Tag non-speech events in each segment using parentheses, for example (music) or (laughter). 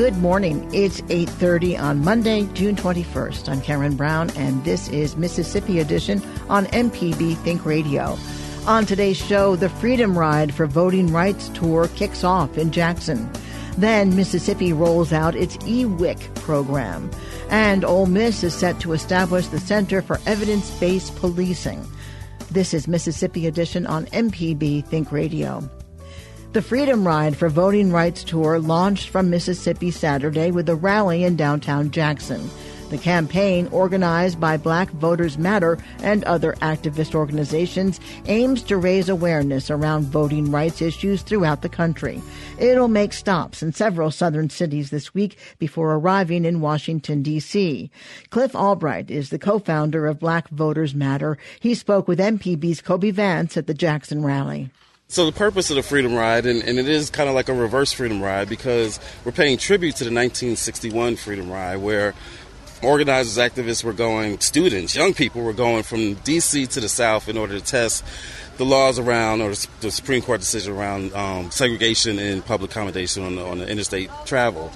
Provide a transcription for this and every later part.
Good morning. It's 8:30 on Monday, June 21st. I'm Karen Brown and this is Mississippi Edition on MPB Think Radio. On today's show, the Freedom Ride for Voting Rights Tour kicks off in Jackson. Then Mississippi rolls out its eWIC program. And Ole Miss is set to establish the Center for Evidence-Based Policing. This is Mississippi Edition on MPB Think Radio. The Freedom Ride for Voting Rights Tour launched from Mississippi Saturday with a rally in downtown Jackson. The campaign, organized by Black Voters Matter and other activist organizations, aims to raise awareness around voting rights issues throughout the country. It'll make stops in several southern cities this week before arriving in Washington, D.C. Cliff Albright is the co-founder of Black Voters Matter. He spoke with MPB's Kobee Vance at the Jackson rally. So the purpose of the Freedom Ride, and, and it is kind of like a reverse Freedom Ride because we're paying tribute to the 1961 Freedom Ride, where organizers, activists were going, students, young people were going from D.C. to the South in order to test the laws around, or the Supreme Court decision around um, segregation and public accommodation on the, on the interstate travel.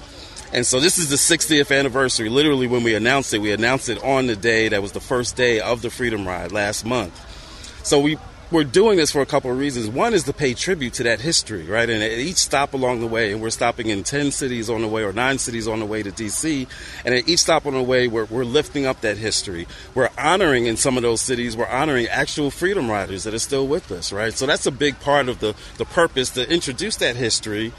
And so this is the 60th anniversary. Literally, when we announced it, we announced it on the day that was the first day of the Freedom Ride last month. So we we're doing this for a couple of reasons. One is to pay tribute to that history, right? And at each stop along the way, and we're stopping in 10 cities on the way or nine cities on the way to DC, and at each stop on the way, we're, we're lifting up that history. We're honoring in some of those cities, we're honoring actual freedom riders that are still with us, right? So that's a big part of the, the purpose to introduce that history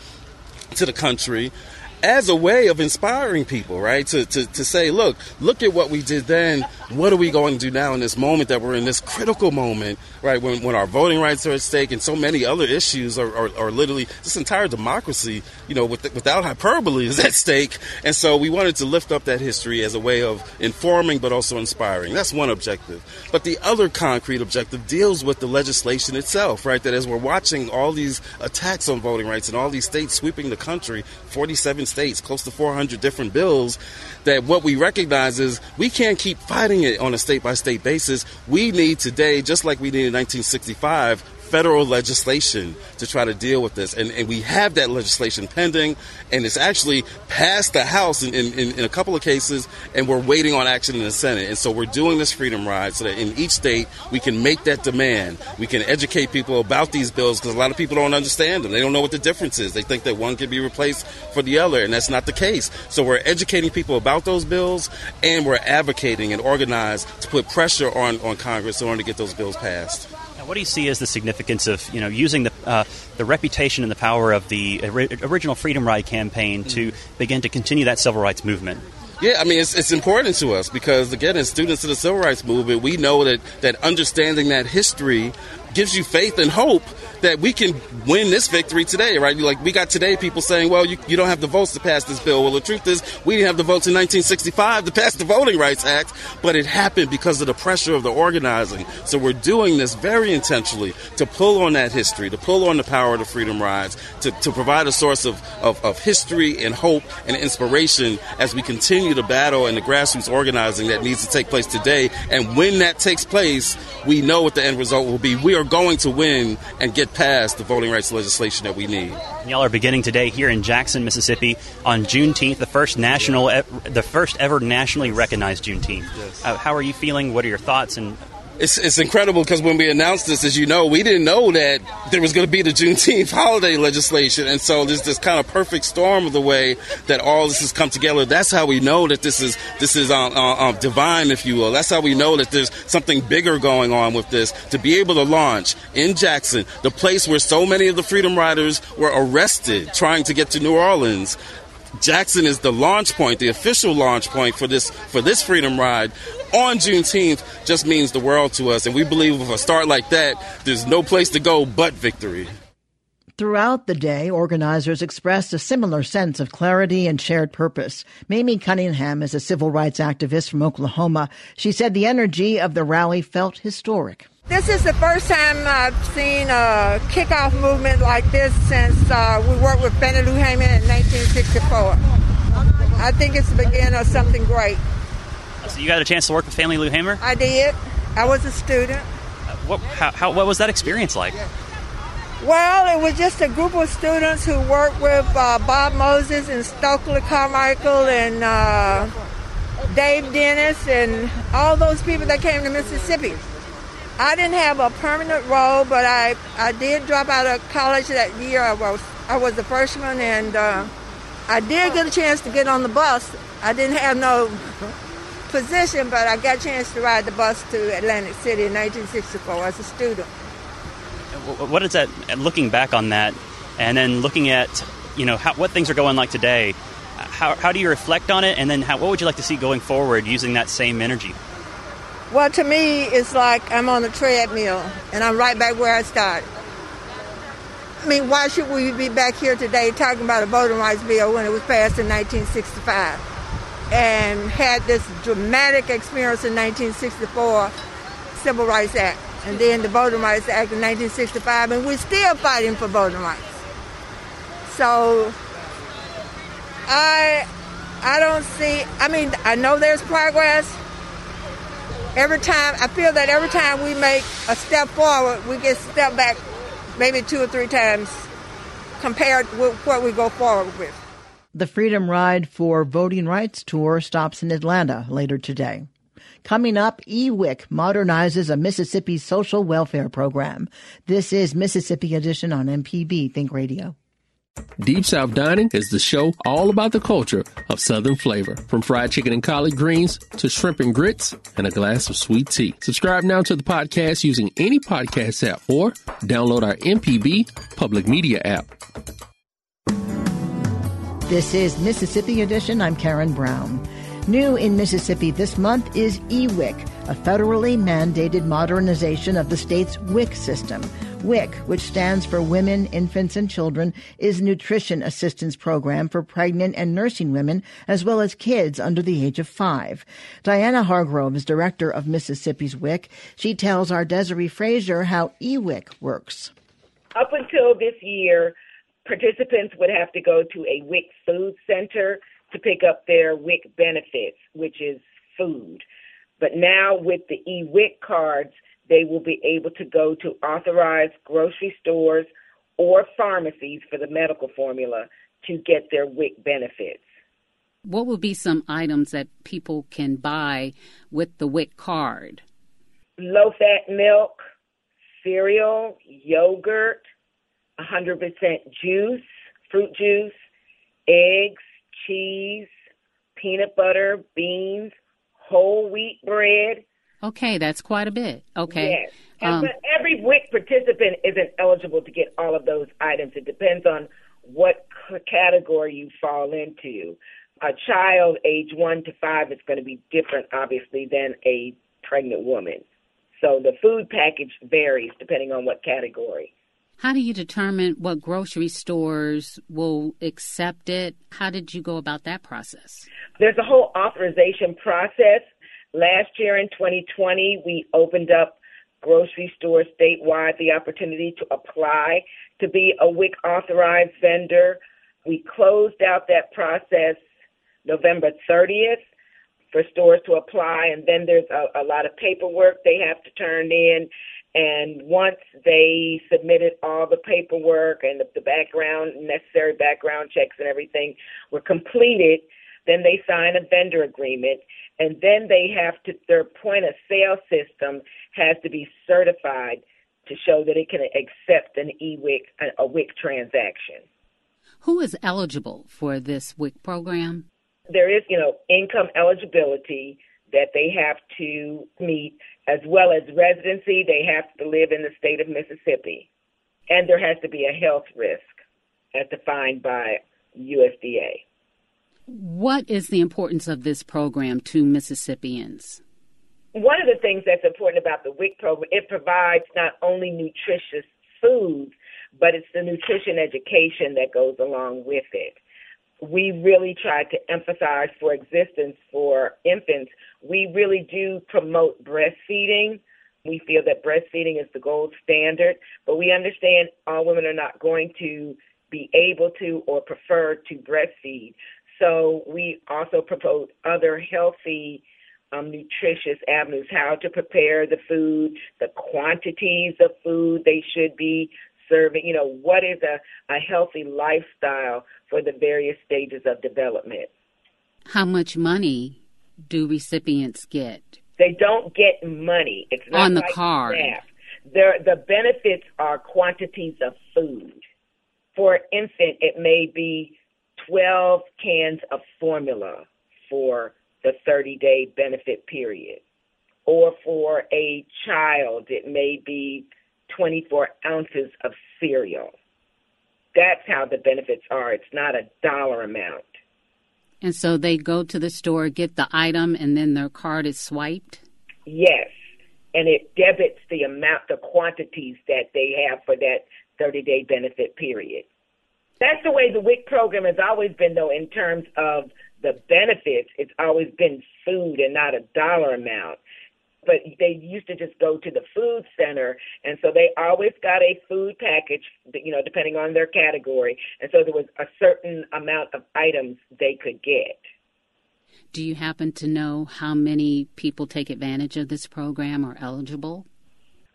to the country as a way of inspiring people, right? To, to, to say, look, look at what we did then. What are we going to do now in this moment that we're in this critical moment, right? When, when our voting rights are at stake and so many other issues are, are, are literally this entire democracy, you know, with, without hyperbole is (laughs) at stake. And so we wanted to lift up that history as a way of informing but also inspiring. That's one objective. But the other concrete objective deals with the legislation itself, right? That as we're watching all these attacks on voting rights and all these states sweeping the country, 47 states, close to 400 different bills, that what we recognize is we can't keep fighting it on a state by state basis. We need today, just like we did in 1965, federal legislation to try to deal with this. And, and we have that legislation pending, and it's actually passed the House in, in, in, a couple of cases, and we're waiting on action in the Senate. And so we're doing this freedom ride so that in each state we can make that demand. We can educate people about these bills because a lot of people don't understand them. They don't know what the difference is. They think that one can be replaced for the other, and that's not the case. So we're educating people about those bills, and we're advocating and organized to put pressure on, on Congress in order to get those bills passed. What do you see as the significance of you know using the uh, the reputation and the power of the original Freedom Ride campaign to begin to continue that civil rights movement? Yeah, I mean, it's, it's important to us because, again, as students of the civil rights movement, we know that, that understanding that history gives you faith and hope that we can win this victory today, right? Like we got today people saying, well, you, you don't have the votes to pass this bill. Well, the truth is we didn't have the votes in 1965 to pass the Voting Rights Act, but it happened because of the pressure of the organizing. So we're doing this very intentionally to pull on that history, to pull on the power of the Freedom Rides, to, to provide a source of, of, of history and hope and inspiration as we continue the battle and the grassroots organizing that needs to take place today. And when that takes place, we know what the end result will be. We are going to win and get past the voting rights legislation that we need. Y'all are beginning today here in Jackson, Mississippi, on Juneteenth, the first national, the first ever nationally recognized Juneteenth. Yes. Uh, how are you feeling? What are your thoughts? And it's, it's incredible because when we announced this, as you know, we didn't know that there was going to be the Juneteenth (laughs) holiday legislation, and so there's this kind of perfect storm of the way that all this has come together. That's how we know that this is this is uh, uh, uh, divine, if you will. That's how we know that there's something bigger going on with this. To be able to launch in Jackson, the place where so many of the Freedom Riders were arrested trying to get to New Orleans, Jackson is the launch point, the official launch point for this for this Freedom Ride on Juneteenth just means the world to us. And we believe with a start like that, there's no place to go but victory. Throughout the day, organizers expressed a similar sense of clarity and shared purpose. Mamie Cunningham is a civil rights activist from Oklahoma. She said the energy of the rally felt historic. This is the first time I've seen a kickoff movement like this since uh, we worked with Fannie Lou Hamer in 1964. I think it's the beginning of something great. So you got a chance to work with Fannie Lou Hamer? I did. I was a student. Uh, what, how, how, what was that experience like? Well, it was just a group of students who worked with uh, Bob Moses and Stokely Carmichael and uh, Dave Dennis and all those people that came to Mississippi. I didn't have a permanent role, but I, I did drop out of college that year. I was I was a freshman, and uh, I did get a chance to get on the bus. I didn't have no (laughs) position, but I got a chance to ride the bus to Atlantic City in 1964 as a student. What is that? Looking back on that, and then looking at you know how, what things are going like today, how, how do you reflect on it, and then how, what would you like to see going forward using that same energy? Well, to me, it's like I'm on a treadmill and I'm right back where I started. I mean, why should we be back here today talking about a voting rights bill when it was passed in 1965? and had this dramatic experience in 1964 Civil Rights Act, and then the Voting Rights Act in 1965, and we're still fighting for voting rights. So I I don't see. I mean, I know there's progress. Every time I feel that every time we make a step forward, we get step back, maybe two or three times compared with what we go forward with. The Freedom Ride for Voting Rights Tour stops in Atlanta later today. Coming up, EWIC modernizes a Mississippi social welfare program. This is Mississippi Edition on MPB Think Radio. Deep South Dining is the show all about the culture of Southern flavor, from fried chicken and collard greens to shrimp and grits and a glass of sweet tea. Subscribe now to the podcast using any podcast app or download our MPB public media app. This is Mississippi Edition. I'm Karen Brown. New in Mississippi this month is EWIC, a federally mandated modernization of the state's WIC system. WIC, which stands for Women, Infants, and Children, is nutrition assistance program for pregnant and nursing women, as well as kids under the age of five. Diana Hargrove is director of Mississippi's WIC. She tells our Desare Frazier how EWIC works. Up until this year, participants would have to go to a WIC food center to pick up their WIC benefits, which is food. But now with the eWIC cards, they will be able to go to authorized grocery stores or pharmacies for the medical formula to get their WIC benefits. What would be some items that people can buy with the WIC card? Low fat milk, cereal, yogurt, 100% juice, fruit juice, eggs, cheese, peanut butter, beans, whole wheat bread. Okay, that's quite a bit. Okay. Yes. Um, but every WIC participant isn't eligible to get all of those items. It depends on what category you fall into. A child age one to five is going to be different, obviously, than a pregnant woman. So the food package varies depending on what category. How do you determine what grocery stores will accept it? How did you go about that process? There's a whole authorization process. Last year in 2020, we opened up grocery stores statewide the opportunity to apply to be a WIC authorized vendor. We closed out that process November 30th for stores to apply, and then there's a, a lot of paperwork they have to turn in. And once they submitted all the paperwork and the, the background, necessary background checks and everything were completed, then they sign a vendor agreement. And then they have to, their point of sale system has to be certified to show that it can accept an e-WIC, a WIC transaction. Who is eligible for this WIC program? There is, you know, income eligibility that they have to meet, as well as residency. They have to live in the state of Mississippi. And there has to be a health risk as defined by USDA. What is the importance of this program to Mississippians? One of the things that's important about the WIC program, it provides not only nutritious food, but it's the nutrition education that goes along with it we really try to emphasize for existence for infants, we really do promote breastfeeding. We feel that breastfeeding is the gold standard, but we understand all women are not going to be able to or prefer to breastfeed. So we also propose other healthy, um, nutritious avenues, how to prepare the food, the quantities of food they should be serving, you know, what is a, a healthy lifestyle for the various stages of development. How much money do recipients get? They don't get money. It's not on the like card. the benefits are quantities of food. For an infant, it may be 12 cans of formula for the 30 day benefit period. Or for a child, it may be 24 ounces of cereal. That's how the benefits are. It's not a dollar amount. And so they go to the store, get the item, and then their card is swiped? Yes. And it debits the amount, the quantities that they have for that 30 day benefit period. That's the way the WIC program has always been, though, in terms of the benefits. It's always been food and not a dollar amount. But they used to just go to the food center and so they always got a food package you know depending on their category. And so there was a certain amount of items they could get. Do you happen to know how many people take advantage of this program or eligible?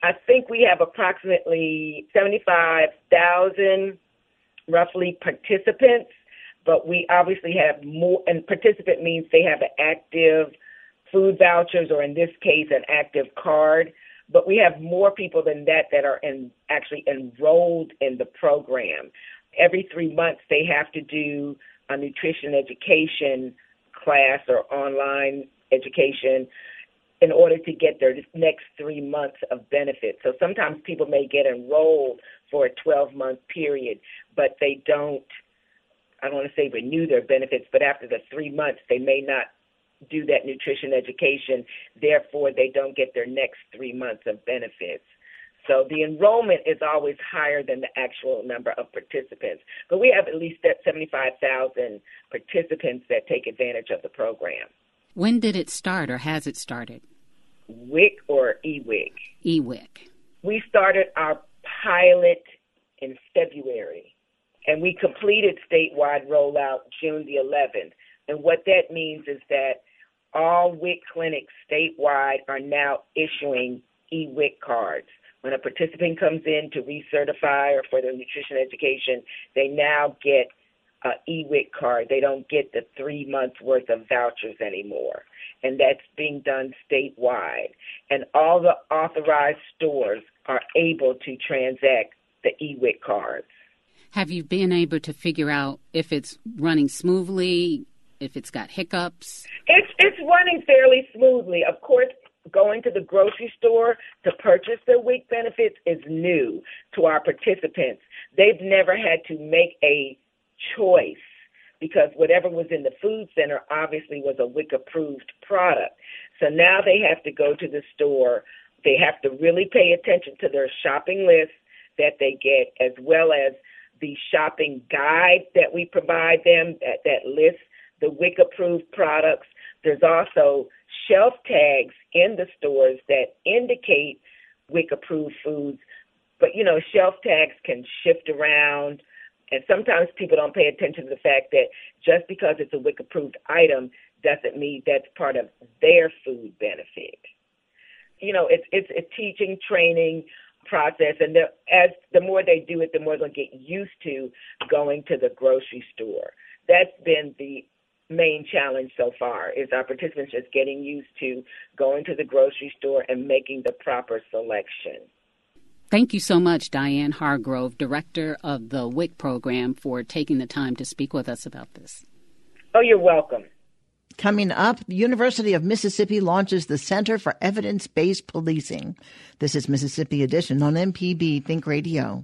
I think we have approximately 75,000 roughly participants but we obviously have more and participant means they have an active food vouchers or in this case an active card. But we have more people than that that are in, actually enrolled in the program. Every three months they have to do a nutrition education class or online education in order to get their next three months of benefits. So sometimes people may get enrolled for a 12 month period, but they don't, I don't want to say renew their benefits, but after the three months, they may not do that nutrition education. Therefore, they don't get their next three months of benefits. So the enrollment is always higher than the actual number of participants. But we have at least 75,000 participants that take advantage of the program. When did it start or has it started? WIC or EWIC? EWIC. We started our pilot in February and we completed statewide rollout June the 11th. And what that means is that all WIC clinics statewide are now issuing e-WIC cards. When a participant comes in to recertify or for their nutrition education, they now get an e-WIC card. They don't get the three months worth of vouchers anymore. And that's being done statewide. And all the authorized stores are able to transact the e-WIC cards. Have you been able to figure out if it's running smoothly, if it's got hiccups? It's it's running fairly smoothly. Of course, going to the grocery store to purchase their WIC benefits is new to our participants. They've never had to make a choice because whatever was in the food center obviously was a WIC approved product. So now they have to go to the store, They have to really pay attention to their shopping list that they get, as well as the shopping guide that we provide them that, that lists the WIC approved products. There's also shelf tags in the stores that indicate WIC approved foods. But you know, shelf tags can shift around and sometimes people don't pay attention to the fact that just because it's a WIC approved item doesn't mean that's part of their food benefit. You know, it's it's a teaching, training process, and the, as the more they do it, the more they'll get used to going to the grocery store. That's been the main challenge so far is our participants just getting used to going to the grocery store and making the proper selection. Thank you so much, Diane Hargrove, Director of the WIC program, for taking the time to speak with us about this. Oh, you're welcome. Coming up, the University of Mississippi launches the Center for Evidence Based Policing. This is Mississippi Edition on MPB Think Radio.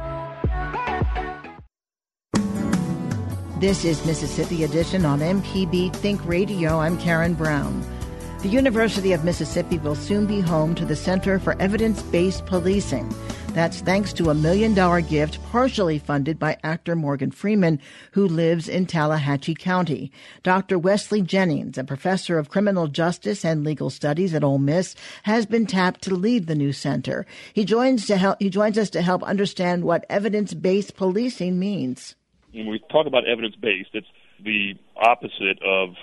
This is Mississippi Edition on MPB Think Radio. I'm Karen Brown. The University of Mississippi will soon be home to the Center for Evidence Based Policing. That's thanks to a million dollar gift partially funded by actor Morgan Freeman, who lives in Tallahatchie County. Dr. Wesley Jennings, a professor of criminal justice and legal studies at Ole Miss, has been tapped to lead the new center. He joins to help, he joins us to help understand what evidence based policing means when we talk about evidence based, it's the opposite of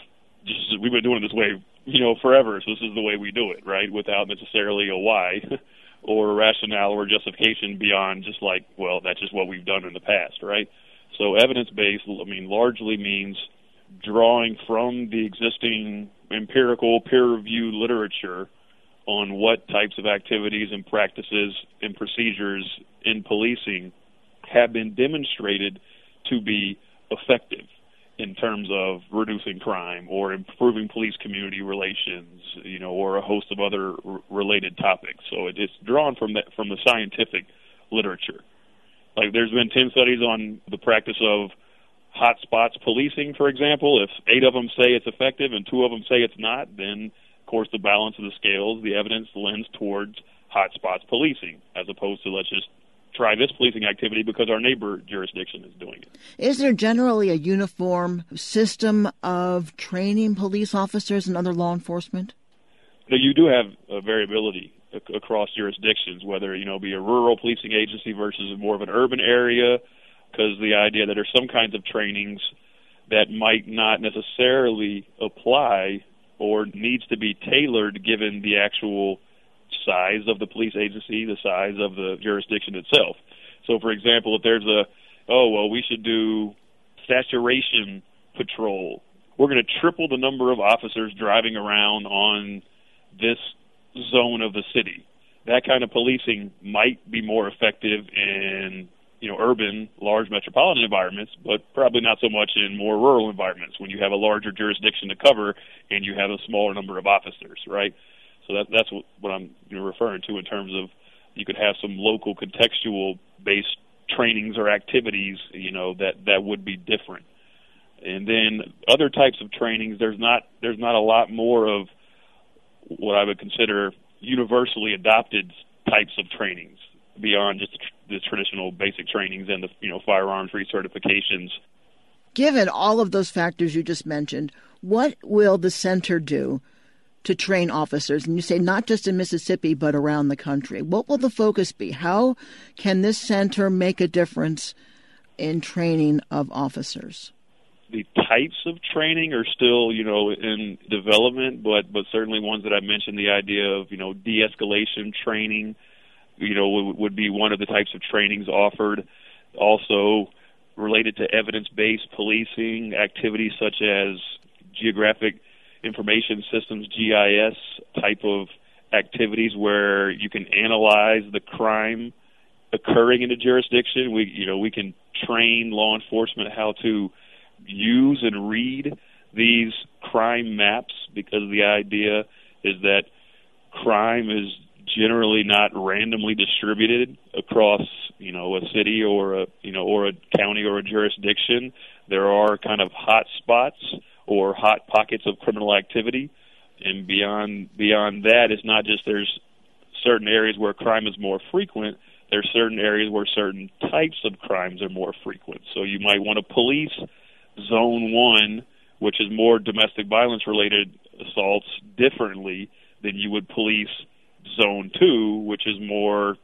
just we've been doing it this way, you know, forever. So this is the way we do it, right? Without necessarily a why (laughs) or a rationale or justification beyond just like, well, that's just what we've done in the past, right? So evidence based, I mean, largely means drawing from the existing empirical peer reviewed literature on what types of activities and practices and procedures in policing have been demonstrated to be effective in terms of reducing crime or improving police community relations, you know, or a host of other r- related topics. So it, it's drawn from that from the scientific literature. Like there's been ten studies on the practice of hot spots policing, for example. If eight of them say it's effective and two of them say it's not, then of course the balance of the scales, the evidence lends towards hot spots policing, as opposed to let's just try this policing activity because our neighbor jurisdiction is doing it. Is there generally a uniform system of training police officers and other law enforcement? You do have a variability across jurisdictions, whether you know be a rural policing agency versus more of an urban area, because the idea that there's some kinds of trainings that might not necessarily apply or needs to be tailored given the actual size of the police agency, the size of the jurisdiction itself. So, for example, if there's a, oh, well, we should do saturation patrol, we're going to triple the number of officers driving around on this zone of the city. That kind of policing might be more effective in you know urban large metropolitan environments but probably not so much in more rural environments when you have a larger jurisdiction to cover and you have a smaller number of officers right so that, that's what, I'm referring to in terms of you could have some local contextual based trainings or activities, you know, that that would be different. And then other types of trainings, there's not there's not a lot more of what I would consider universally adopted types of trainings beyond just the traditional basic trainings and the you know firearms recertifications. Given all of those factors you just mentioned, what will the center do to train officers? And you say not just in Mississippi, but around the country. What will the focus be? How can this center make a difference in training of officers? The types of training are still, you know, in development, but but certainly ones that I mentioned. The idea of, you know, de-escalation training, you know, would, would be one of the types of trainings offered. Also, related to evidence-based policing activities such as geographic information systems GIS type of activities where you can analyze the crime occurring in a jurisdiction. We you know we can train law enforcement how to use and read these crime maps because the idea is that crime is generally not randomly distributed across you know a city or a you know or a county or a jurisdiction there are kind of hot spots or hot pockets of criminal activity. And beyond beyond that it's not just there's certain areas where crime is more frequent. There's certain areas where certain types of crimes are more frequent. So you might want to police zone 1 which is more domestic violence related assaults differently than you would police zone two, which is more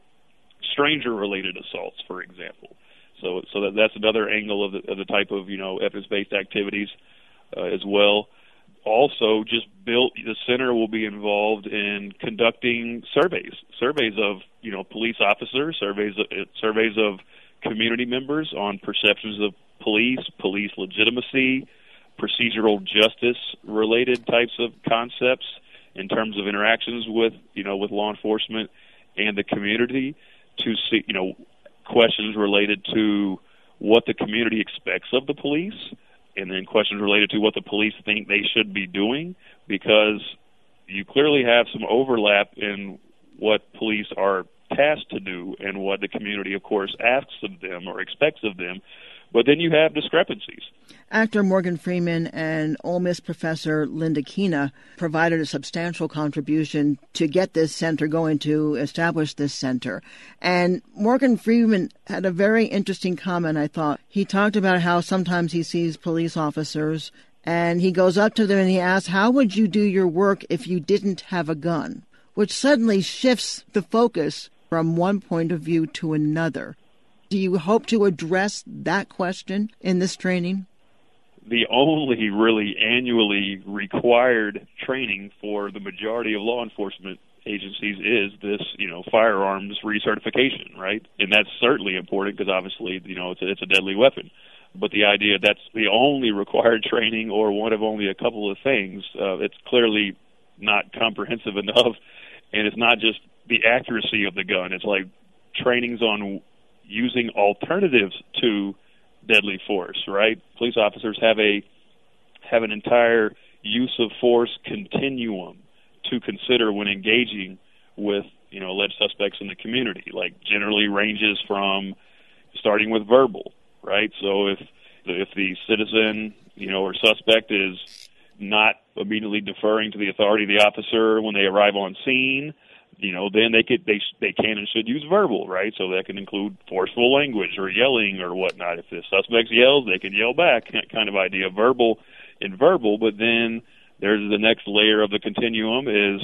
stranger related assaults, for example. So, so that, that's another angle of the, of the type of you know evidence based activities uh, as well. Also, just built the center will be involved in conducting surveys, surveys of you know police officers, surveys uh, surveys of community members on perceptions of police, police legitimacy, procedural justice related types of concepts in terms of interactions with you know with law enforcement and the community to see you know questions related to what the community expects of the police and then questions related to what the police think they should be doing because you clearly have some overlap in what police are tasked to do and what the community of course asks of them or expects of them but then you have discrepancies. Actor Morgan Freeman and Ole Miss professor Linda Keena provided a substantial contribution to get this center going to establish this center. And Morgan Freeman had a very interesting comment, I thought. He talked about how sometimes he sees police officers and he goes up to them and he asks, How would you do your work if you didn't have a gun? Which suddenly shifts the focus from one point of view to another. Do you hope to address that question in this training? The only really annually required training for the majority of law enforcement agencies is this, you know, firearms recertification, right? And that's certainly important because obviously, you know, it's a, it's a deadly weapon. But the idea that's the only required (laughs) training or one of only a couple of things, uh, it's clearly not comprehensive (laughs) enough. And it's not just the accuracy of the gun. It's like trainings on using alternatives to deadly force, right? Police officers have a have an entire use of force continuum to consider when engaging with, you know, alleged suspects in the community. Like generally ranges from starting with verbal, right? So if if the citizen, you know, or suspect is not immediately deferring to the authority of the officer when they arrive on scene, you know, then they could they they can and should use verbal, right? So that can include forceful language or yelling or whatnot. If the suspect yells, they can yell back, kind of idea, verbal and verbal. But then there's the next layer of the continuum is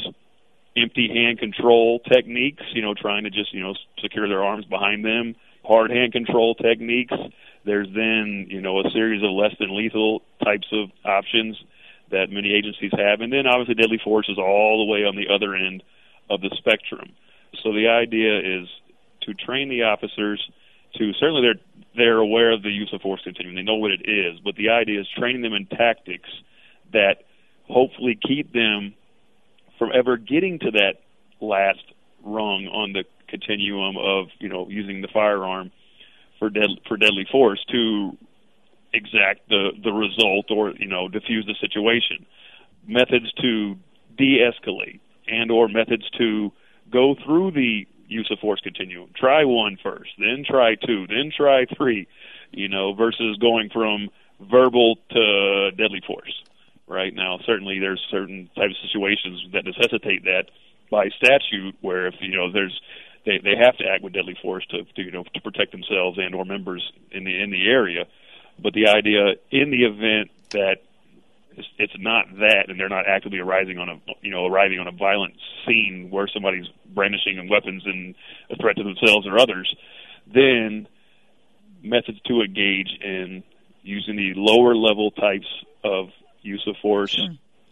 empty hand control techniques. You know, trying to just you know secure their arms behind them. Hard hand control techniques. There's then you know a series of less than lethal types of options that many agencies have, and then obviously deadly force is all the way on the other end of the spectrum. So the idea is to train the officers to certainly they're they're aware of the use of force continuum. They know what it is, but the idea is training them in tactics that hopefully keep them from ever getting to that last rung on the continuum of you know using the firearm for dead for deadly force to exact the the result or you know diffuse the situation methods to de-escalate and or methods to go through the use of force continuum. Try one first, then try two, then try three, you know, versus going from verbal to deadly force. Right now, certainly there's certain types of situations that necessitate that by statute, where if you know there's they they have to act with deadly force to, to you know to protect themselves and or members in the in the area. But the idea in the event that it's, it's not that, and they're not actively arising on a you know arriving on a violent scene where somebody's brandishing weapons and a threat to themselves or others. Then methods to engage in using the lower level types of use of force sure.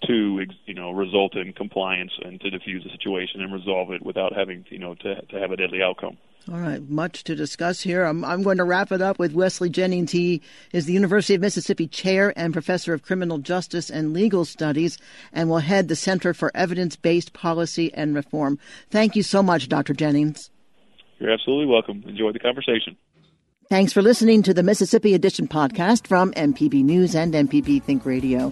To you know result in compliance and to diffuse the situation and resolve it without having you know to to have a deadly outcome. All right, much to discuss here. I'm, I'm going to wrap it up with Wesley Jennings. He is the University of Mississippi Chair and Professor of Criminal Justice and Legal Studies and will head the Center for Evidence Based Policy and Reform. Thank you so much, Dr. Jennings. You're absolutely welcome. Enjoy the conversation. Thanks for listening to the Mississippi Edition podcast from MPB News and MPB Think Radio.